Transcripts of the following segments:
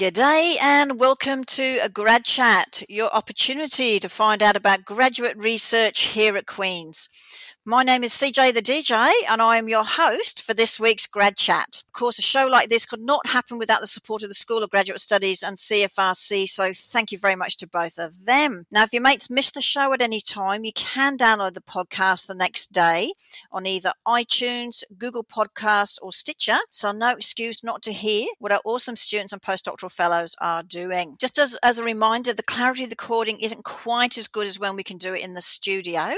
G'day and welcome to a grad chat, your opportunity to find out about graduate research here at Queen's. My name is CJ the DJ, and I am your host for this week's Grad Chat. Of course, a show like this could not happen without the support of the School of Graduate Studies and CFRC, so thank you very much to both of them. Now, if your mates missed the show at any time, you can download the podcast the next day on either iTunes, Google Podcasts, or Stitcher, so no excuse not to hear what our awesome students and postdoctoral fellows are doing. Just as, as a reminder, the clarity of the recording isn't quite as good as when we can do it in the studio,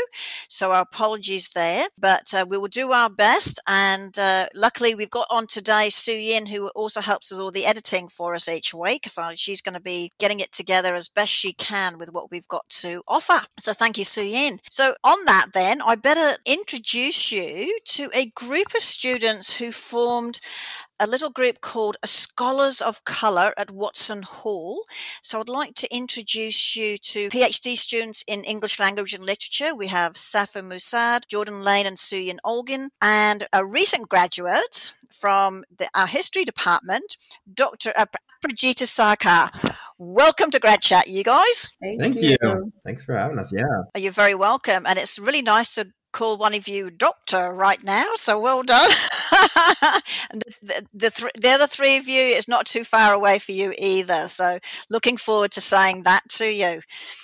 so our apologies apologies there, but uh, we will do our best. And uh, luckily, we've got on today Suyin, who also helps with all the editing for us each week. So she's going to be getting it together as best she can with what we've got to offer. So thank you, Suyin. So on that, then, I better introduce you to a group of students who formed a little group called Scholars of Colour at Watson Hall. So I'd like to introduce you to PhD students in English language and literature. We have Safa Musad, Jordan Lane and Suyin Olgin, and a recent graduate from the, our history department, Dr. Aprajita Sarkar. Welcome to Grad Chat, you guys. Thank, Thank you. you. Thanks for having us. Yeah. You're very welcome. And it's really nice to call one of you doctor right now. So well done. and the, the, th- the, other three of you is not too far away for you either. So looking forward to saying that to you.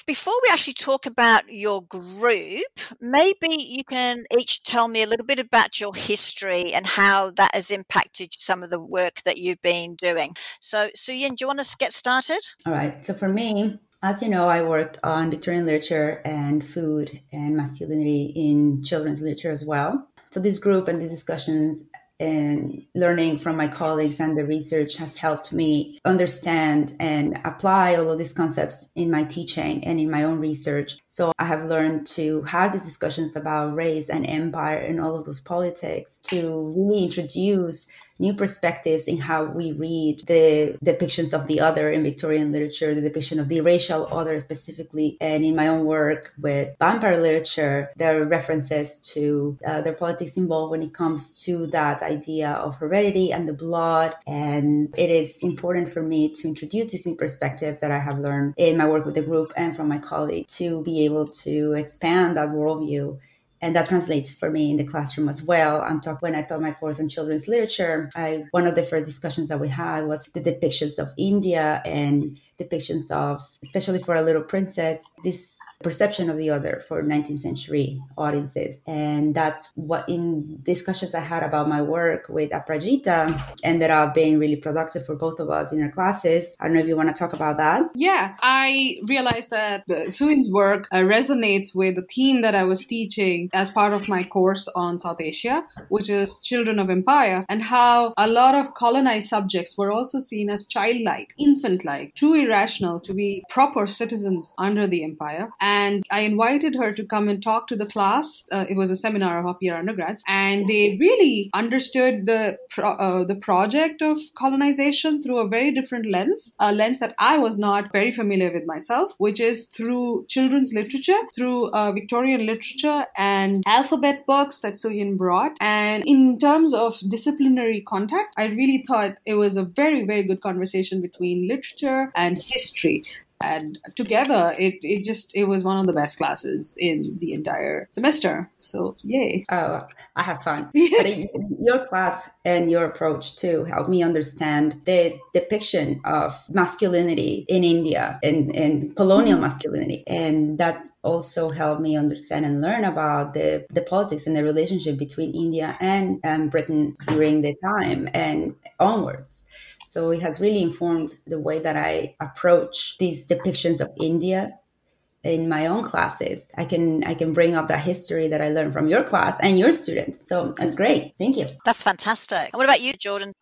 Before we actually talk about your group, maybe you can each tell me a little bit about your history and how that has impacted some of the work that you've been doing. So, Suyin, do you want to get started? All right. So for me, as you know, I worked on Victorian literature and food and masculinity in children's literature as well. So this group and these discussions and learning from my colleagues and the research has helped me understand and apply all of these concepts in my teaching and in my own research. So I have learned to have these discussions about race and empire and all of those politics to really introduce new perspectives in how we read the depictions of the other in Victorian literature, the depiction of the racial other specifically. And in my own work with vampire literature, there are references to uh, their politics involved when it comes to that idea of heredity and the blood. And it is important for me to introduce these new perspectives that I have learned in my work with the group and from my colleague to be able to expand that worldview and that translates for me in the classroom as well. I'm talking when I taught my course on children's literature. I one of the first discussions that we had was the depictions of India and depictions of, especially for a little princess, this perception of the other for 19th century audiences. And that's what in discussions I had about my work with Aprajita ended up being really productive for both of us in our classes. I don't know if you want to talk about that. Yeah, I realized that Suyin's work uh, resonates with the theme that I was teaching as part of my course on South Asia, which is Children of Empire, and how a lot of colonized subjects were also seen as childlike, infant-like, true rational to be proper citizens under the empire. And I invited her to come and talk to the class. Uh, it was a seminar of up year undergrads, and they really understood the pro- uh, the project of colonization through a very different lens, a lens that I was not very familiar with myself, which is through children's literature, through uh, Victorian literature and alphabet books that Suyin brought. And in terms of disciplinary contact, I really thought it was a very, very good conversation between literature and history. And together it, it just it was one of the best classes in the entire semester. So yay. Oh i have fun. But your class and your approach too helped me understand the depiction of masculinity in india and, and colonial mm-hmm. masculinity. And that also helped me understand and learn about the, the politics and the relationship between india and, and britain during the time and onwards so it has really informed the way that I approach these depictions of India in my own classes. I can I can bring up that history that I learned from your class and your students. So that's great. Thank you. That's fantastic. And what about you, Jordan?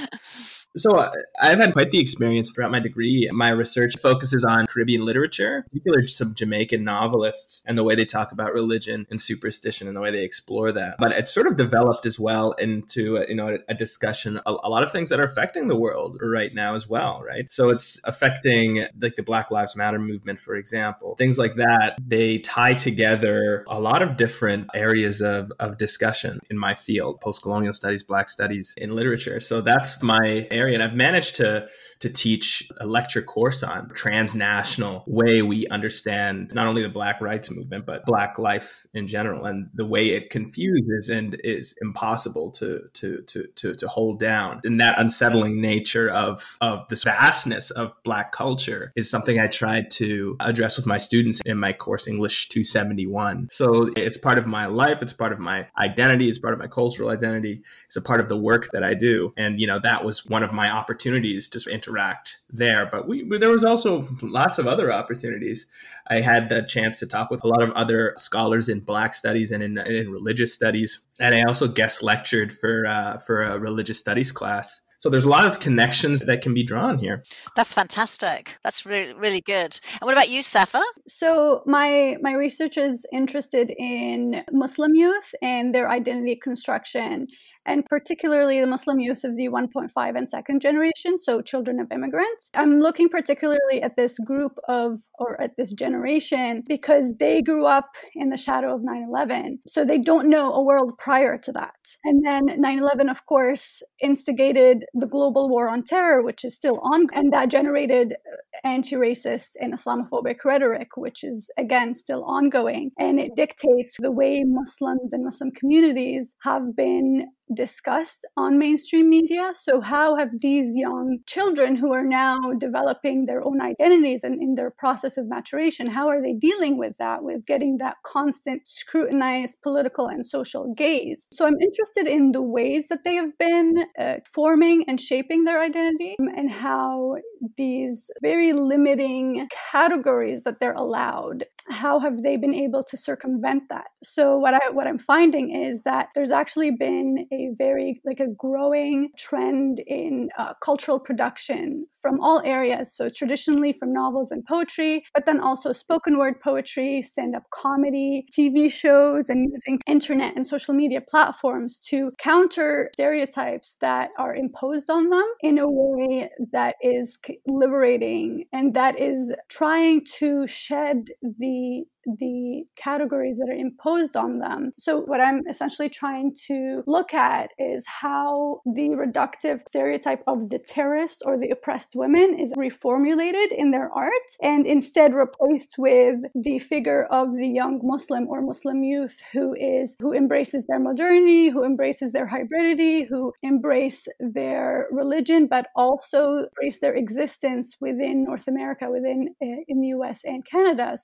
So uh, I've had quite the experience throughout my degree. My research focuses on Caribbean literature, particularly some Jamaican novelists and the way they talk about religion and superstition and the way they explore that. But it's sort of developed as well into a, you know a, a discussion a, a lot of things that are affecting the world right now as well, right? So it's affecting like the Black Lives Matter movement, for example, things like that. They tie together a lot of different areas of, of discussion in my field, post colonial studies, Black studies in literature. So that's my area. And I've managed to to teach a lecture course on transnational way we understand not only the black rights movement, but black life in general and the way it confuses and is impossible to to to to, to hold down. And that unsettling nature of of this vastness of black culture is something I tried to address with my students in my course English 271. So it's part of my life, it's part of my identity, it's part of my cultural identity, it's a part of the work that I do. And you know, that was one of my opportunities to interact there. But we, there was also lots of other opportunities. I had the chance to talk with a lot of other scholars in Black studies and in, in religious studies, and I also guest lectured for uh, for a religious studies class. So there's a lot of connections that can be drawn here. That's fantastic. That's really really good. And what about you, Safa? So my my research is interested in Muslim youth and their identity construction and particularly the Muslim youth of the 1.5 and second generation, so children of immigrants. I'm looking particularly at this group of, or at this generation, because they grew up in the shadow of 9 11. So they don't know a world prior to that. And then 9 11, of course, instigated the global war on terror, which is still on, and that generated uh, anti racist and Islamophobic rhetoric, which is again still ongoing. And it dictates the way Muslims and Muslim communities have been discussed on mainstream media. So, how have these young children who are now developing their own identities and in their process of maturation, how are they dealing with that, with getting that constant scrutinized political and social gaze? So, I'm interested in the ways that they have been uh, forming and shaping their identity and how these very limiting categories that they're allowed how have they been able to circumvent that so what i what i'm finding is that there's actually been a very like a growing trend in uh, cultural production from all areas. So traditionally from novels and poetry but then also spoken word poetry stand up comedy tv shows and using internet and social media platforms to counter stereotypes that are imposed on them in a way that is liberating and that is trying to shed the the categories that are imposed on them. So, what I'm essentially trying to look at is how the reductive stereotype of the terrorist or the oppressed women is reformulated in their art and instead replaced with the figure of the young Muslim or Muslim youth who is who embraces their modernity, who embraces their hybridity, who embrace their religion, but also embrace their existence within North America, within uh, in the US and Canada.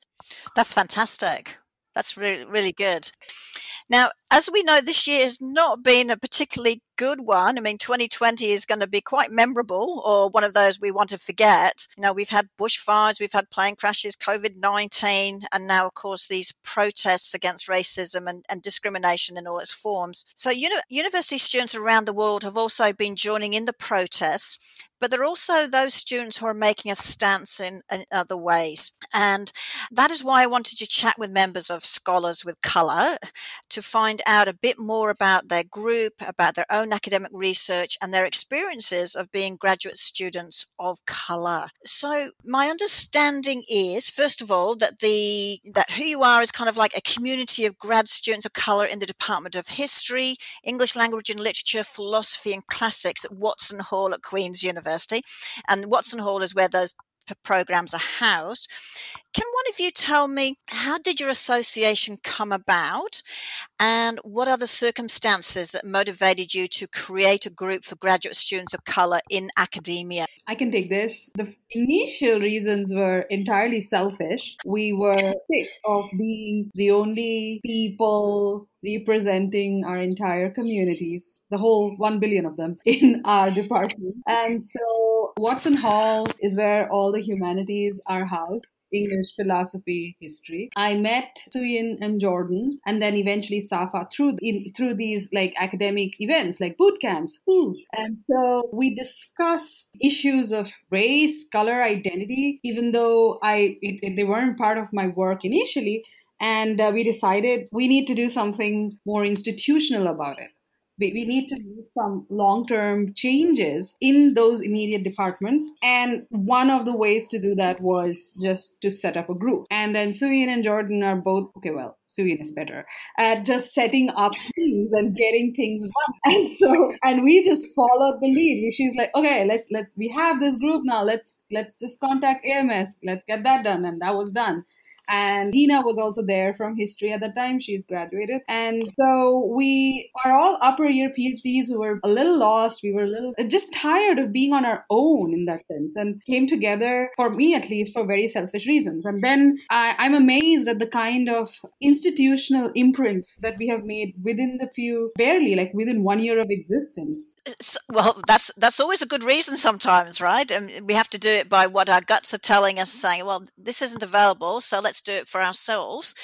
That's fantastic fantastic. That's really, really good. Now, as we know, this year has not been a particularly good one. I mean, 2020 is going to be quite memorable or one of those we want to forget. You know, we've had bushfires, we've had plane crashes, COVID 19, and now, of course, these protests against racism and, and discrimination in all its forms. So, uni- university students around the world have also been joining in the protests but there are also those students who are making a stance in, in, other ways. And that is why I wanted to chat with members of Scholars with Colour to find out a bit more about their group, about their own academic research, and their experiences of being graduate students of colour. So my understanding is, first of all, that the that who you are is kind of like a community of grad students of colour in the Department of History, English Language and Literature, Philosophy and Classics at Watson Hall at Queen's University. University, and Watson Hall is where those programs are housed. Can one of you tell me how did your association come about and what are the circumstances that motivated you to create a group for graduate students of color in academia? I can take this. The initial reasons were entirely selfish. We were sick of being the only people representing our entire communities, the whole 1 billion of them in our department. And so Watson Hall is where all the humanities are housed. English, philosophy, history. I met Suyin and Jordan, and then eventually Safa through in, through these like academic events, like boot camps. Ooh. And so we discussed issues of race, color, identity. Even though I it, it, they weren't part of my work initially, and uh, we decided we need to do something more institutional about it. We, we need to make some long term changes in those immediate departments. And one of the ways to do that was just to set up a group. And then Suyin and Jordan are both, okay, well, Suyin is better at just setting up things and getting things done. And so, and we just followed the lead. She's like, okay, let's, let's, we have this group now. Let's, let's just contact AMS. Let's get that done. And that was done. And Dina was also there from history at the time. She's graduated. And so we are all upper year PhDs who were a little lost. We were a little just tired of being on our own in that sense and came together, for me at least, for very selfish reasons. And then I, I'm amazed at the kind of institutional imprints that we have made within the few, barely like within one year of existence. Well, that's that's always a good reason sometimes, right? And we have to do it by what our guts are telling us, saying, well, this isn't available, so let's let's do it for ourselves.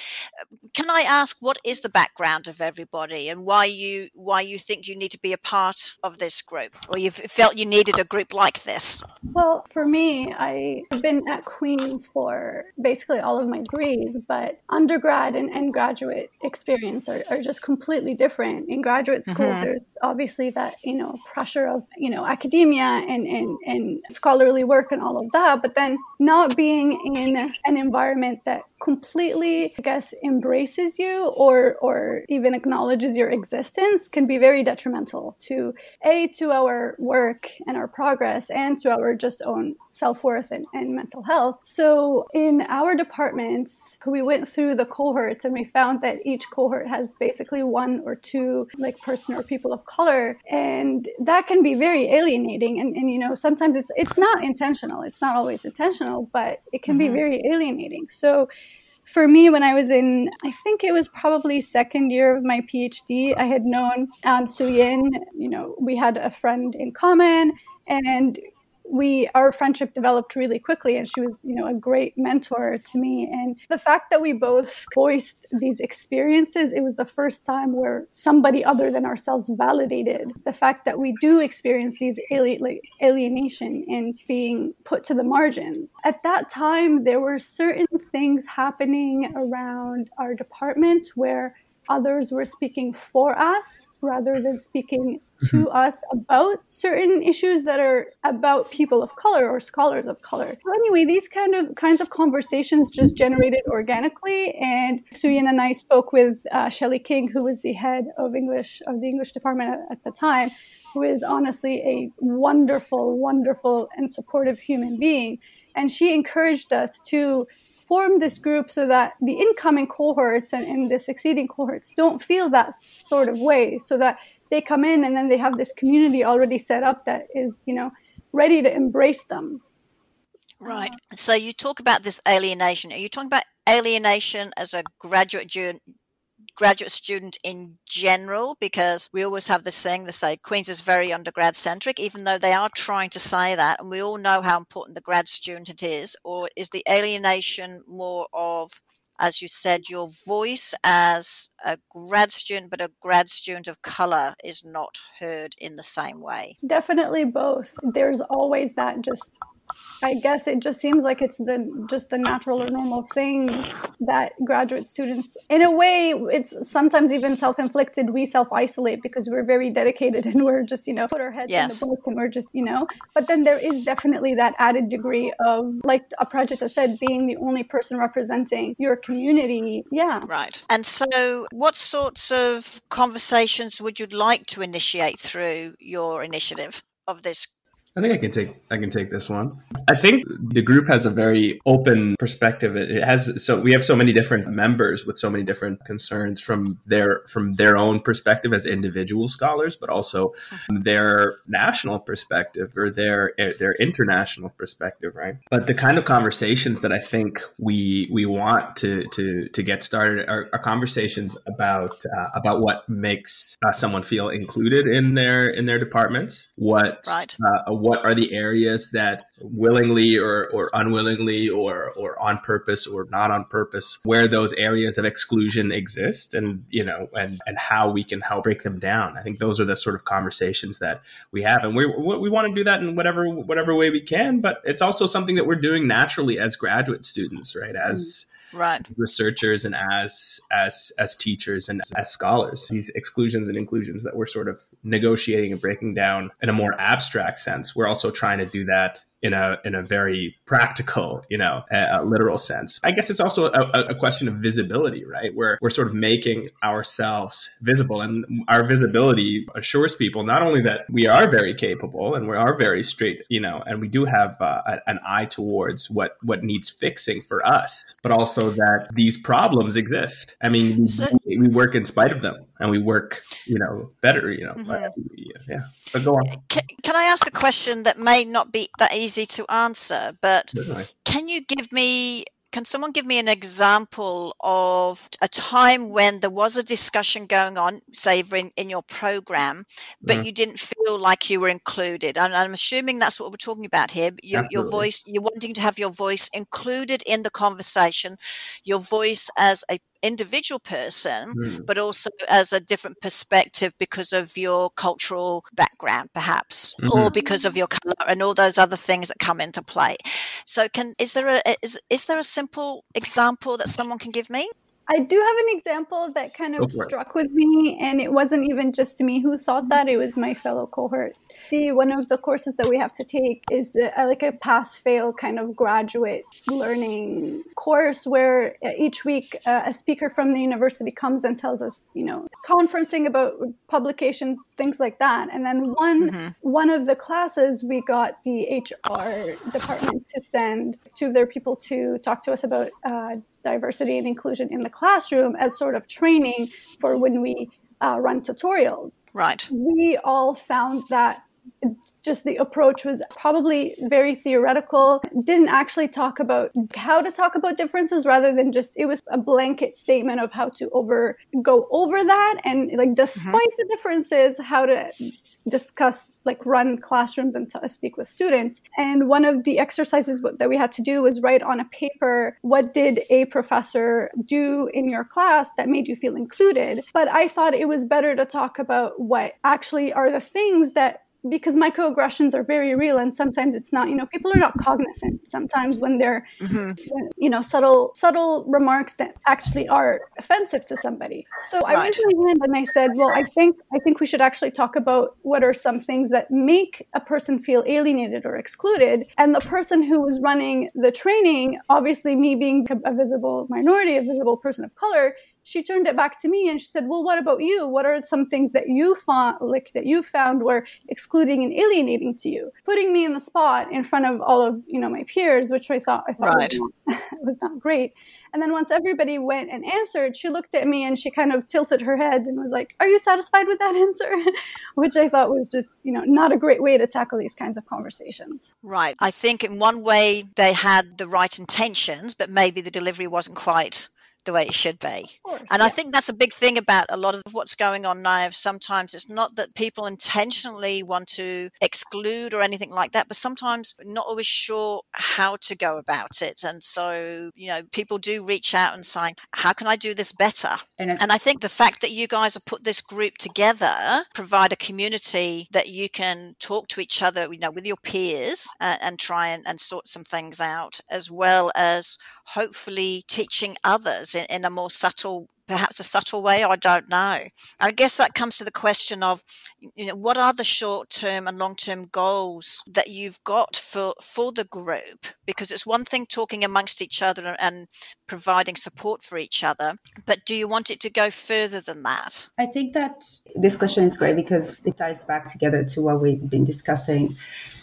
Can I ask what is the background of everybody and why you why you think you need to be a part of this group or you felt you needed a group like this? Well, for me, I've been at Queen's for basically all of my degrees, but undergrad and, and graduate experience are, are just completely different. In graduate school, mm-hmm. there's obviously that, you know, pressure of, you know, academia and, and, and scholarly work and all of that, but then not being in an environment that that completely i guess embraces you or or even acknowledges your existence can be very detrimental to a to our work and our progress and to our just own self-worth and, and mental health. So in our departments we went through the cohorts and we found that each cohort has basically one or two like person or people of color. And that can be very alienating and, and you know sometimes it's it's not intentional. It's not always intentional but it can mm-hmm. be very alienating. So for me, when I was in, I think it was probably second year of my PhD, I had known um, Suyin. You know, we had a friend in common, and we our friendship developed really quickly and she was you know a great mentor to me. And the fact that we both voiced these experiences it was the first time where somebody other than ourselves validated the fact that we do experience these alienation and being put to the margins. At that time there were certain things happening around our department where others were speaking for us rather than speaking to mm-hmm. us about certain issues that are about people of color or scholars of color. So anyway, these kind of kinds of conversations just generated organically. And Suyin and I spoke with uh, Shelley King, who was the head of English of the English department at, at the time, who is honestly a wonderful, wonderful, and supportive human being. And she encouraged us to form this group so that the incoming cohorts and, and the succeeding cohorts don't feel that sort of way so that they come in and then they have this community already set up that is you know ready to embrace them. Right. So you talk about this alienation. Are you talking about alienation as a graduate graduate student in general because we always have this thing that say Queen's is very undergrad centric, even though they are trying to say that, and we all know how important the grad student it is, or is the alienation more of as you said, your voice as a grad student, but a grad student of color is not heard in the same way? Definitely both. There's always that just I guess it just seems like it's the just the natural or normal thing that graduate students, in a way, it's sometimes even self-inflicted. We self-isolate because we're very dedicated and we're just you know put our heads yes. in the book and we're just you know. But then there is definitely that added degree of like Aprajita said, being the only person representing your community. Yeah, right. And so, what sorts of conversations would you like to initiate through your initiative of this I think I can take I can take this one. I think the group has a very open perspective. It has so we have so many different members with so many different concerns from their from their own perspective as individual scholars, but also their national perspective or their their international perspective, right? But the kind of conversations that I think we we want to to to get started are, are conversations about uh, about what makes uh, someone feel included in their in their departments, what right. uh, what are the areas that willingly or, or unwillingly or, or on purpose or not on purpose, where those areas of exclusion exist and, you know, and, and how we can help break them down. I think those are the sort of conversations that we have. And we, we want to do that in whatever, whatever way we can, but it's also something that we're doing naturally as graduate students, right? As, mm-hmm. Right. researchers and as as as teachers and as, scholars. These exclusions and inclusions that we're sort of negotiating and breaking down in a more abstract sense we're also trying to do that in a in a very practical, you know, literal sense. I guess it's also a, a, question of visibility, right? Where we're sort of making ourselves visible, and our visibility assures people not only that we are very capable and we are very straight, you know, and we do have uh, an eye towards what what needs fixing for us, but also that these problems exist. I mean, so, we, work in spite of them, and we work, you know, better, you know. Mm-hmm. yeah, but go on. Can, can I ask a question that may not be that easy? to answer, but can you give me can someone give me an example of a time when there was a discussion going on, say in, in your program, but mm. you didn't feel like you were included? And I'm assuming that's what we're talking about here. Your, your, voice, you're wanting to have your voice included in the conversation, your voice as a individual person, mm. but also as a different perspective because of your cultural background, perhaps, mm-hmm. or because of your color and all those other things that come into play. So, can is there a is is there a simple example that someone can give me? I do have an example that kind of struck with me, and it wasn't even just me who thought that; it was my fellow cohort one of the courses that we have to take is the, uh, like a pass fail kind of graduate learning course where uh, each week uh, a speaker from the university comes and tells us you know conferencing about publications things like that and then one mm-hmm. one of the classes we got the hr department to send two of their people to talk to us about uh, diversity and inclusion in the classroom as sort of training for when we uh, run tutorials. Right. We all found that just the approach was probably very theoretical didn't actually talk about how to talk about differences rather than just it was a blanket statement of how to over go over that and like despite mm-hmm. the differences how to discuss like run classrooms and t- speak with students and one of the exercises that we had to do was write on a paper what did a professor do in your class that made you feel included but i thought it was better to talk about what actually are the things that because microaggressions are very real and sometimes it's not you know people are not cognizant sometimes when they're mm-hmm. you know subtle subtle remarks that actually are offensive to somebody so right. i raised my hand and i said well i think i think we should actually talk about what are some things that make a person feel alienated or excluded and the person who was running the training obviously me being a visible minority a visible person of color she turned it back to me and she said, "Well, what about you? What are some things that you found like that you found were excluding and alienating to you?" Putting me in the spot in front of all of you know my peers, which I thought I thought right. was, not, was not great. And then once everybody went and answered, she looked at me and she kind of tilted her head and was like, "Are you satisfied with that answer?" which I thought was just you know not a great way to tackle these kinds of conversations. Right. I think in one way they had the right intentions, but maybe the delivery wasn't quite the way it should be. Course, and yeah. I think that's a big thing about a lot of what's going on now. Sometimes it's not that people intentionally want to exclude or anything like that, but sometimes not always sure how to go about it. And so, you know, people do reach out and say, how can I do this better? And, and I think the fact that you guys have put this group together, provide a community that you can talk to each other, you know, with your peers uh, and try and, and sort some things out, as well as hopefully teaching others in, in a more subtle perhaps a subtle way i don't know. I guess that comes to the question of you know what are the short term and long term goals that you've got for for the group? Because it's one thing talking amongst each other and providing support for each other but do you want it to go further than that? I think that this question is great because it ties back together to what we've been discussing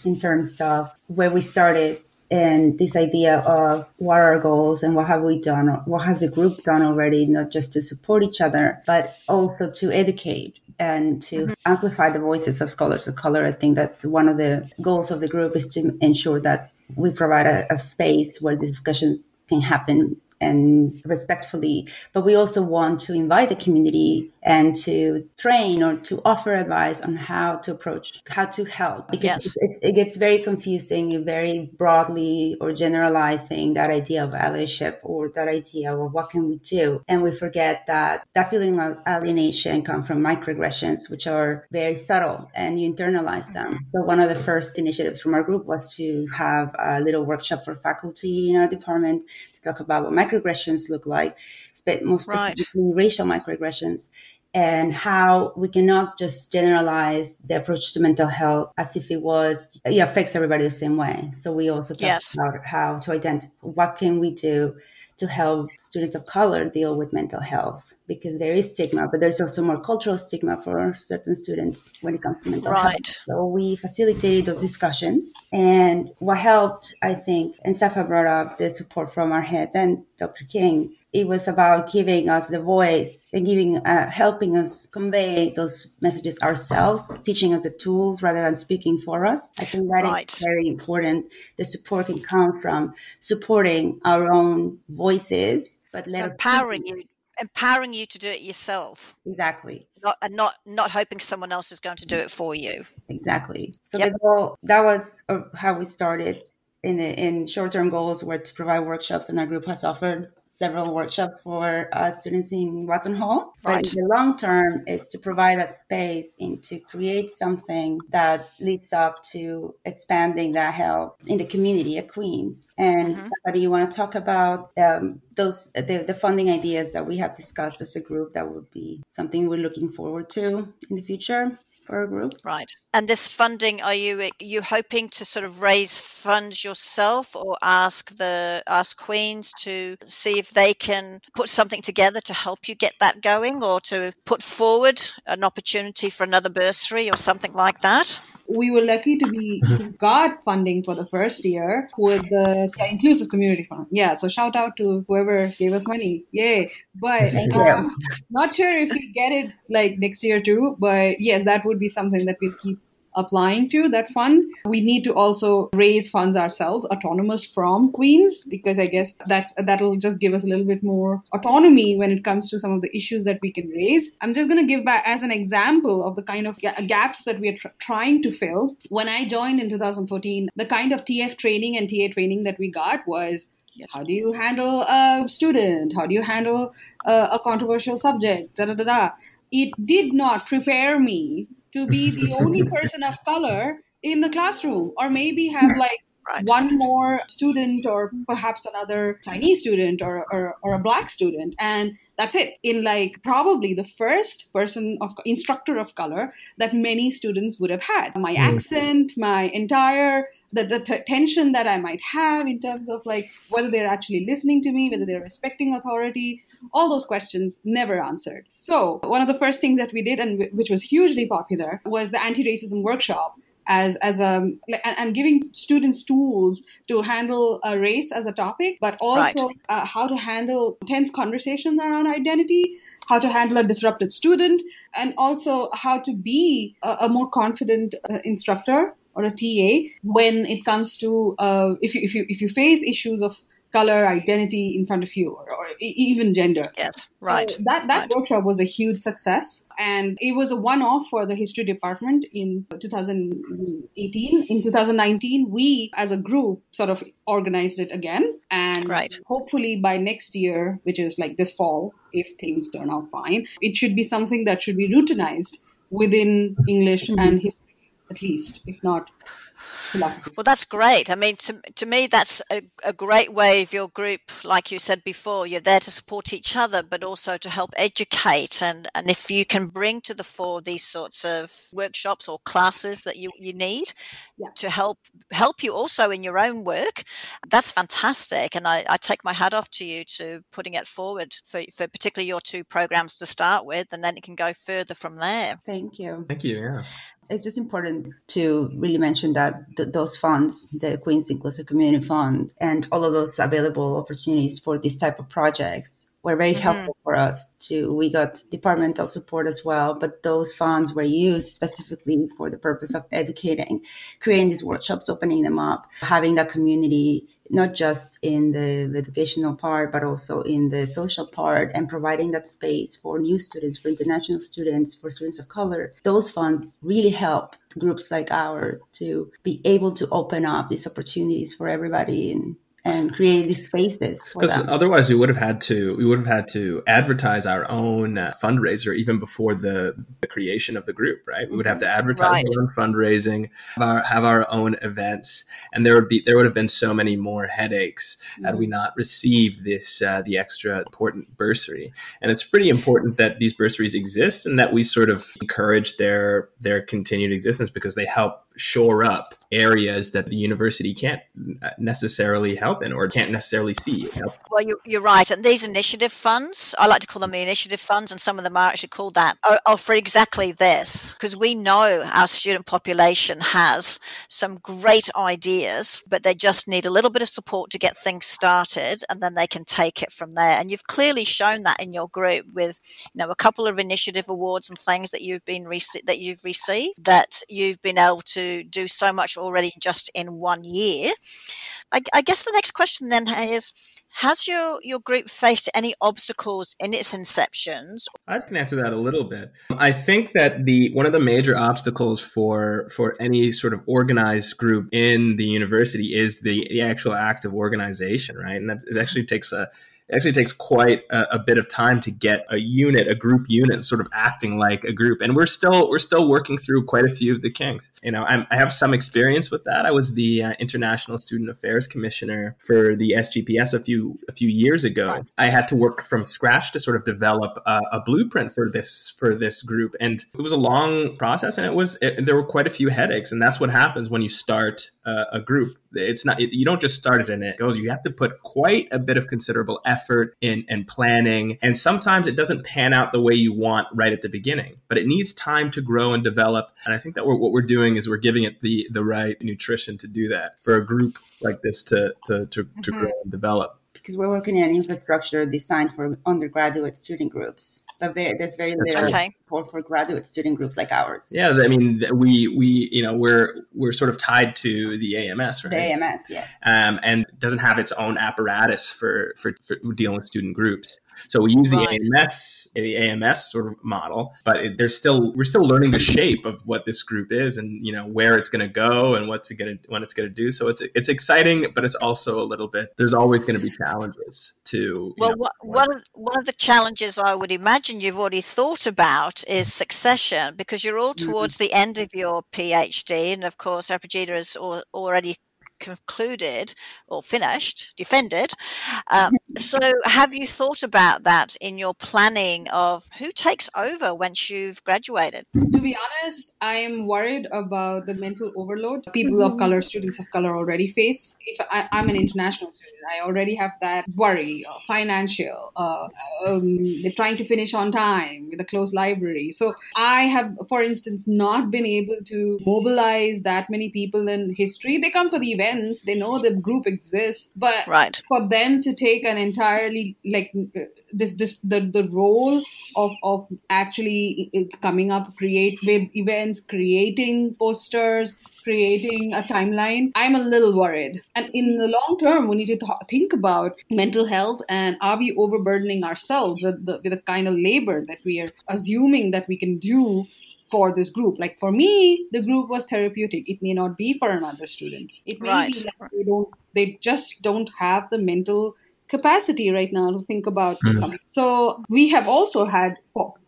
in terms of where we started and this idea of what are our goals and what have we done what has the group done already not just to support each other but also to educate and to mm-hmm. amplify the voices of scholars of color i think that's one of the goals of the group is to ensure that we provide a, a space where the discussion can happen and respectfully. But we also want to invite the community and to train or to offer advice on how to approach, how to help. Because yes. it, it, gets very confusing, very broadly or generalizing that idea of allyship or that idea of what can we do. And we forget that that feeling of alienation comes from microaggressions, which are very subtle and you internalize them. So one of the first initiatives from our group was to have a little workshop for faculty in our department talk about what microaggressions look like, most Right. specifically racial microaggressions, and how we cannot just generalize the approach to mental health as if it was it affects everybody the same way. So we also talk Yes. about how to identify what can we do to help students of color deal with mental health because there is stigma, but there's also more cultural stigma for certain students when it comes to mental health. Right. So we facilitated those discussions. And what helped, I think, and Safa brought up the support from our head and Dr. King. It was about giving us the voice and giving, uh, helping us convey those messages ourselves, teaching us the tools rather than speaking for us. I think that is Right. very important. The support can come from supporting our own voices, but So empowering you, empowering you to do it yourself, Exactly. not and not not hoping someone else is going to do it for you. Exactly. So Yep. goal that was uh, how we started. In the, in short term goals were to provide workshops, and our group has offered several workshops for uh, students in Watson Hall. But Right. in the long term is to provide that space and to create something that leads up to expanding that help in the community at Queens. And do you want to talk about um, those the, the funding ideas that we have discussed as a group? That would be something we're looking forward to in the future for our group. Right. And this funding, are you are you hoping to sort of raise funds yourself, or ask the ask Queens to see if they can put something together to help you get that going, or to put forward an opportunity for another bursary or something like that? We were lucky to be got funding for the first year with the yeah, inclusive community fund. Yeah, so shout out to whoever gave us money. Yay! But um, not sure if we get it like next year too. But yes, that would be something that we'll keep applying to that fund. We need to also raise funds ourselves, autonomous from Queens, because I guess that's that'll just give us a little bit more autonomy when it comes to some of the issues that we can raise. I'm just going to give back as an example of the kind of ga- gaps that we are tr- trying to fill. When I joined in 2014, the kind of TF training and TA training that we got was Yes. how do you handle a student? How do you handle a, a controversial subject? Da da da da. It did not prepare me to be the only person of color in the classroom, or maybe have like Right. one more student, or perhaps another Chinese student, or, or or a black student, and that's it. In like probably the first person of instructor of color that many students would have had. My mm. accent, my entire the, the t- tension that I might have in terms of like whether they're actually listening to me, whether they're respecting authority, all those questions never answered. So one of the first things that we did, and w- which was hugely popular, was the anti-racism workshop. As, as a like, and, and giving students tools to handle a race as a topic, but also uh, how to handle tense conversations around identity, how to handle a disruptive student, and also how to be a, a more confident uh, instructor or a TA when it comes to uh, if you if you if you face issues of color identity in front of you or, or even gender. Yes. Right. So that that right. workshop was a huge success, and it was a one-off for the history department in 2018. In 2019, we as a group sort of organized it again, and Right. hopefully by next year, which is like this fall, if things turn out fine, it should be something that should be routinized within English and history, at least, if not philosophy. Well, that's great. I mean, to, to me, that's a, a great way of your group, like you said before, you're there to support each other, but also to help educate. And, and if you can bring to the fore these sorts of workshops or classes that you, you need Yeah. to help help you also in your own work, that's fantastic. And I, I take my hat off to you to putting it forward for, for particularly your two programs to start with, and then it can go further from there. Thank you. Thank you. Yeah. It's just important to really mention that th- those funds, the Queens Inclusive Community Fund, and all of those available opportunities for these type of projects were very Mhm. helpful for us too. We got departmental support as well, but those funds were used specifically for the purpose of educating, creating these workshops, opening them up, having that community not just in the educational part, but also in the social part, and providing that space for new students, for international students, for students of color. Those funds really help groups like ours to be able to open up these opportunities for everybody and and create these spaces because otherwise we would have had to we would have had to advertise our own uh, fundraiser even before the, the, creation of the group right we would have to mm-hmm. advertise right. our own fundraising have our, have our own events and there would be there would have been so many more headaches mm-hmm. had we mm-hmm. not received this uh, the extra important bursary and it's pretty important that these bursaries exist and that we sort of encourage their their continued existence because they help shore up areas that the university can't necessarily help in or can't necessarily see. You? Well, you're, you're, right. And these initiative funds, I like to call them the initiative funds, and some of them are actually called that, are, are for exactly this because we know our student population has some great ideas, but they just need a little bit of support to get things started and then they can take it from there. And you've clearly shown that in your group with, you know, a couple of initiative awards and things that you've been rec- that you've received that you've been able to do so much already just in one year. I, I guess the next question then is has your, your group faced any obstacles in its inceptions? I can answer that a little bit. I think that the one of the major obstacles for for any sort of organized group in the university is the, the actual act of organization, right? And that, it actually takes a it actually takes quite a, a, bit of time to get a unit, a group unit, sort of acting like a group. And we're still we're still working through quite a few of the kinks. You know, I'm, i have some experience with that. I was the uh, International Student Affairs Commissioner for the SGPS a few a few years ago. I had to work from scratch to sort of develop a, a blueprint for this for this group, and it was a long process, and it was it, there were quite a few headaches. And that's what happens when you start uh, a group. It's not it, you don't just start it and it goes. You have to put quite a bit of considerable effort in and planning. And sometimes it doesn't pan out the way you want right at the beginning, but it needs time to grow and develop. And I think that we're, what we're doing is we're giving it the the right nutrition to do that for a group like this to to to, mm-hmm. to grow and develop. Because we're working on infrastructure designed for undergraduate student groups but very, there's very little okay. support for graduate student groups like ours. Yeah, I mean, we we you know we're we're sort of tied to the AMS, right? The AMS, yes, um, and doesn't have its own apparatus for for, for dealing with student groups. So we use right. the AMS, the AMS sort of model, but it, there's still we're still learning the shape of what this group is, and you know where it's going to go and what's it going to when it's going to do. So it's it's exciting, but it's also a little bit. There's always going to be challenges to. Well, know, one of, one of the challenges I would imagine you've already thought about is succession because you're all mm-hmm. towards mm-hmm. the end of your PhD, and of course, Aprajita has already concluded or finished, defended. Um, so, have you thought about that in your planning of who takes over once you've graduated? To be honest, I am worried about the mental overload people of color, students of color already face. If I, am an international student, I already have that worry, uh, financial, uh, um, they're trying to finish on time with a closed library. So, I have, for instance, not been able to mobilize that many people in history. They come for the event friends they know the group exists but right. for them to take an entirely like this this the, the role of of actually coming up create with events creating posters creating a timeline i'm a little worried and in the long term we need to th- think about mental health and are we overburdening ourselves with the, with the kind of labor that we are assuming that we can do for this group. Like for me, the group was therapeutic. It may not be for another student. It may right. be like they don't they just don't have the mental capacity right now to think about mm-hmm. something. So we have also had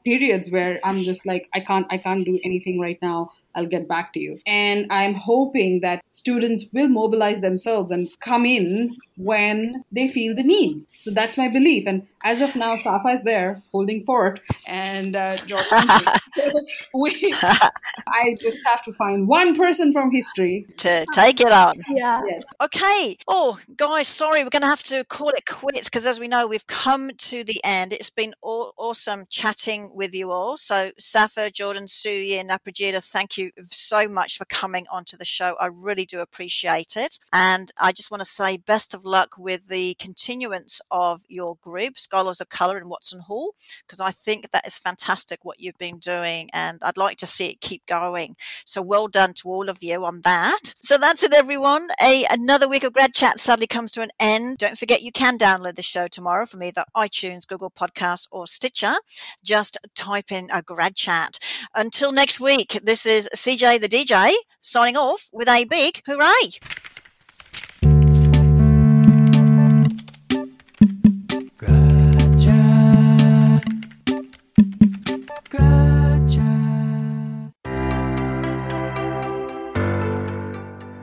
periods where I'm just like I can't I can't do anything right now. I'll get back to you. And I'm hoping that students will mobilize themselves and come in when they feel the need. So that's my belief. And as of now, Safa is there holding fort, and uh, we, I just have to find one person from history to take it on. Yeah. Yes. Okay. Oh, guys, sorry, we're going to have to call it quits because, as we know, we've come to the end. It's been aw- awesome chatting with you all. So, Safa, Jordan, Suyi, and Aprajita, thank you so much for coming onto the show. I really do appreciate it, and I just want to say best of luck with the continuance of your group, Scholars of Colour in Watson Hall because I think that is fantastic what you've been doing and I'd like to see it keep going. So well done to all of you on that. So that's it, everyone. A Another week of Grad Chat sadly comes to an end. Don't forget you can download the show tomorrow from either iTunes, Google Podcasts, or Stitcher. Just type in a Grad Chat. Until next week, this is CJ the DJ signing off with a big hooray.